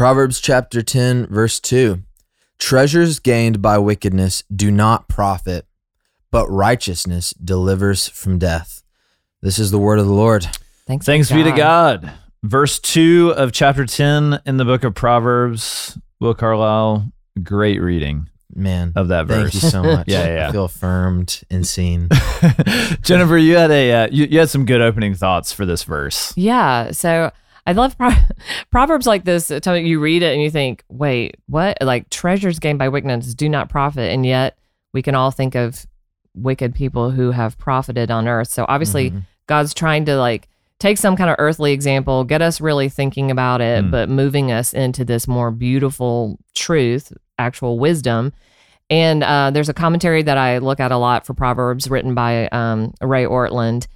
Proverbs chapter 10, verse 2 Treasures gained by wickedness do not profit, but righteousness delivers from death. This is the word of the Lord. Thanks, Thanks be to God. Verse 2 of chapter 10 in the book of Proverbs. Will Carlisle, great reading Man, of that verse. thank verse. you so much. Yeah, yeah. I feel affirmed and seen. Jennifer, you had a uh, you, you had some good opening thoughts for this verse. Yeah. So I love pro- proverbs like this. Me, you read it and you think, wait, what? Like treasures gained by wickedness do not profit, and yet we can all think of wicked people who have profited on earth. So obviously, Mhm. God's trying to like take some kind of earthly example, get us really thinking about it, Mm. but moving us into this more beautiful truth, actual wisdom. And uh, there's a commentary that I look at a lot for Proverbs written by um, Ray Ortlund.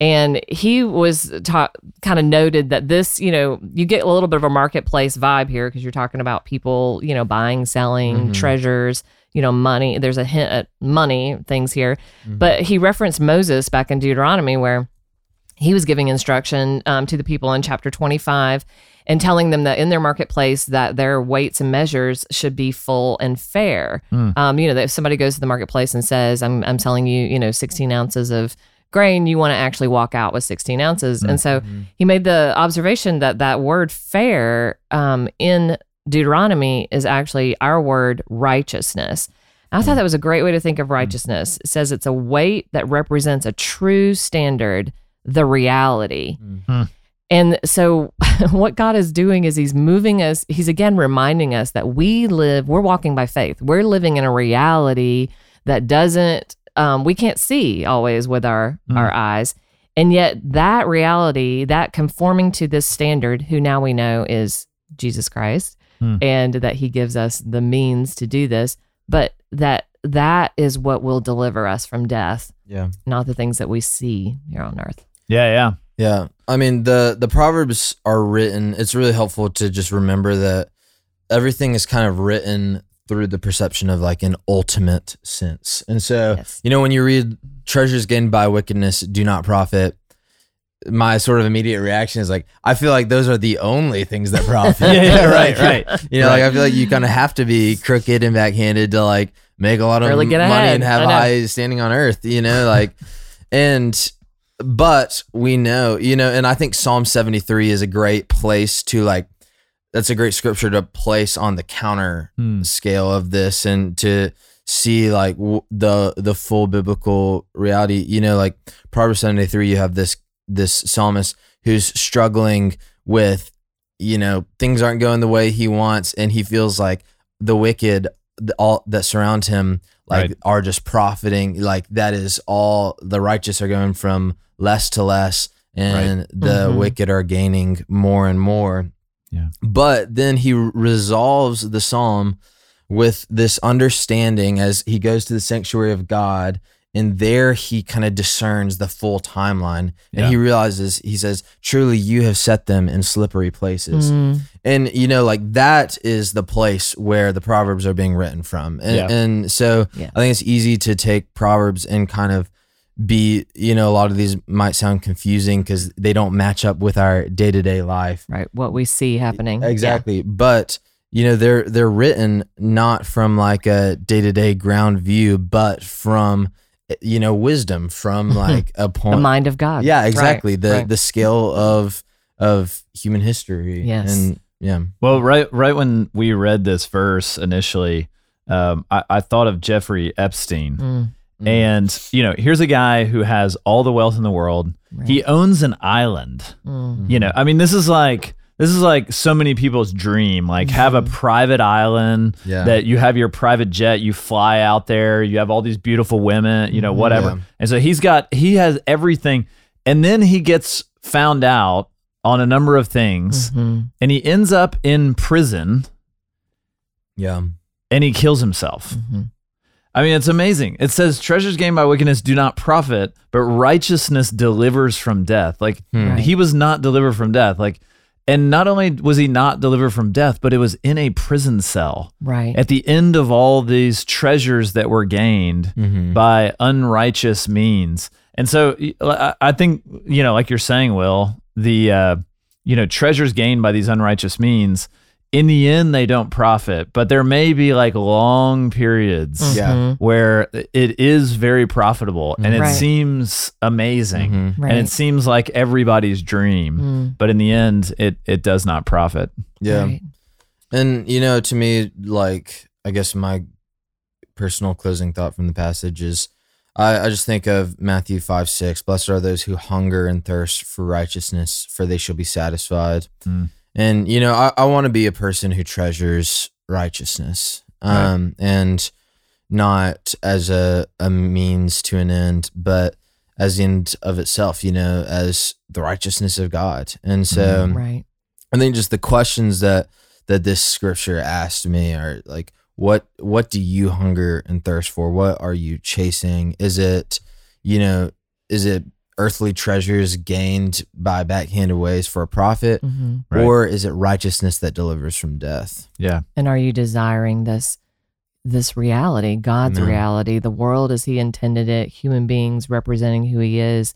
And he was ta- kind of noted that this, you know, you get a little bit of a marketplace vibe here because you're talking about people, you know, buying, selling, Mhm. treasures, you know, money. There's a hint at money things here. Mhm. But he referenced Moses back in Deuteronomy where he was giving instruction um, to the people in chapter 25 and telling them that in their marketplace that their weights and measures should be full and fair Hmm. um, you know that if somebody goes to the marketplace and says i'm, I'm selling you you know 16 ounces of grain you want to actually walk out with 16 ounces and so Mhm. he made the observation that that word fair um, in deuteronomy is actually our word righteousness I thought that was a great way to think of righteousness. It says it's a weight that represents a true standard, the reality. Hmm. And so, what God is doing is He's moving us, He's again reminding us that we live, we're walking by faith. We're living in a reality that doesn't, um, we can't see always with our, Mm. our eyes. And yet, that reality, that conforming to this standard, who now we know is Jesus Christ, Hmm. and that He gives us the means to do this, but that that is what will deliver us from death, Yeah. not the things that we see here on earth. Yeah, yeah. Yeah. I mean, the the proverbs are written. It's really helpful to just remember that everything is kind of written through the perception of like an ultimate sense. And so, Yes. you know, when you read treasures gained by wickedness do not profit, my sort of immediate reaction is like, I feel like those are the only things that profit. Yeah, yeah, right, right. You know, like I feel like you kind of have to be crooked and backhanded to like make a lot of Really money ahead. and have high standing on earth, you know, like, and, but we know, you know, and I think Psalm 73 is a great place to like, that's a great scripture to place on the counter Hmm. scale of this and to see like w- the the full biblical reality you know like proverbs 73 you have this this psalmist who's struggling with you know things aren't going the way he wants and he feels like the wicked the, all that surround him like Right. are just profiting like that is all the righteous are going from less to less and the Mhm. wicked are gaining more and more Yeah. but then he resolves the psalm with this understanding as he goes to the sanctuary of God. And there he kind of discerns the full timeline. And Yeah. he realizes, he says, Truly, you have set them in slippery places. Mm. And, you know, like that is the place where the Proverbs are being written from. And, Yeah. and so Yeah. I think it's easy to take Proverbs and kind of be, you know, a lot of these might sound confusing because they don't match up with our day to day life. Right. What we see happening. Yeah. Exactly. But you know, they're they're written not from like a day to day ground view, but from you know, wisdom, from like a point The mind of God. yeah, Right, exactly. the right. the scale of of human history. Yes. And yeah. Well, right, right when we read this verse initially, um, I, I thought of Jeffrey Epstein, Mm, Mm. and you know, here's a guy who has all the wealth in the world. right. He owns an island. Mm. You know, I mean, this is like this is like so many people's dream. Like, have a private island Yeah. that you have your private jet, you fly out there, you have all these beautiful women, you know, whatever. Yeah. And so he's got he has everything, and then he gets found out on a number of things, Mhm. and he ends up in prison Yeah. and he kills himself. Mhm. I mean, it's amazing. It says treasures gained by wickedness do not profit, but righteousness delivers from death. Like Hmm. He was not delivered from death. Like, and not only was he not delivered from death, but it was in a prison cell Right. at the end of all these treasures that were gained Mhm. by unrighteous means. And so I I think, you know, like you're saying, Will, the, uh, you know, treasures gained by these unrighteous means in the end they don't profit, but there may be like long periods Yeah. Mhm. where it is very profitable and it Right. seems amazing Mhm. Right. and it seems like everybody's dream, Mm, but in the end it it does not profit. Yeah. right. And you know, to me, like I guess my personal closing thought from the passage is I, I just think of Matthew five six. Blessed are those who hunger and thirst for righteousness, for they shall be satisfied. Mm. And you know, I, I want to be a person who treasures righteousness. Right. Um and not as a, a means to an end, but as the end of itself, you know, as the righteousness of God. And so Right. I think just the questions that that this scripture asked me are like what what do you hunger and thirst for? What are you chasing? Is it, you know, is it earthly treasures gained by backhanded ways for a profit? hmm Right. Or is it righteousness that delivers from death? Yeah. And are you desiring this this reality, God's Amen. reality, the world as He intended it, human beings representing who He is?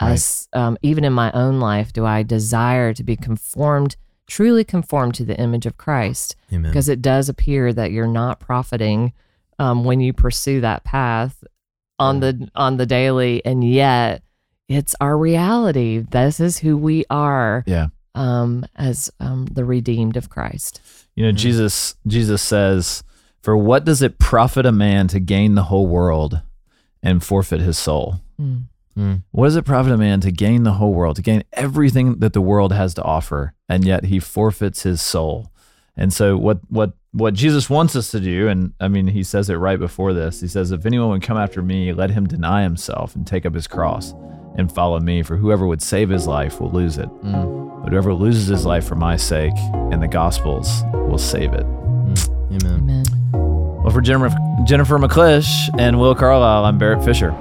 Right. Us, um, even in my own life, do I desire to be conformed, truly conformed to the image of Christ? Amen. Because it does appear that you're not profiting um, when you pursue that path on the on the daily, and yet it's our reality. This is who we are Yeah. um, as um, the redeemed of Christ. You know, Mhm. Jesus Jesus says, "For what does it profit a man to gain the whole world and forfeit his soul?" Mm. Mm. What does it profit a man to gain the whole world, to gain everything that the world has to offer, and yet he forfeits his soul? And so, what what what Jesus wants us to do, and I mean, he says it right before this. He says, "If anyone would come after me, let him deny himself and take up his cross and follow me. For whoever would save his life will lose it, Mm. but whoever loses his life for my sake and the gospel's will save it." Mm. Amen. Amen. Well, for Jennifer, Jennifer McClish and Will Carlisle, I'm Barrett Fisher.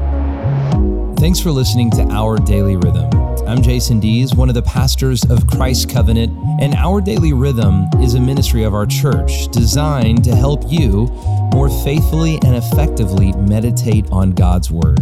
Thanks for listening to Our Daily Rhythm. I'm Jason Dees, one of the pastors of Christ Covenant, and Our Daily Rhythm is a ministry of our church designed to help you more faithfully and effectively meditate on God's Word.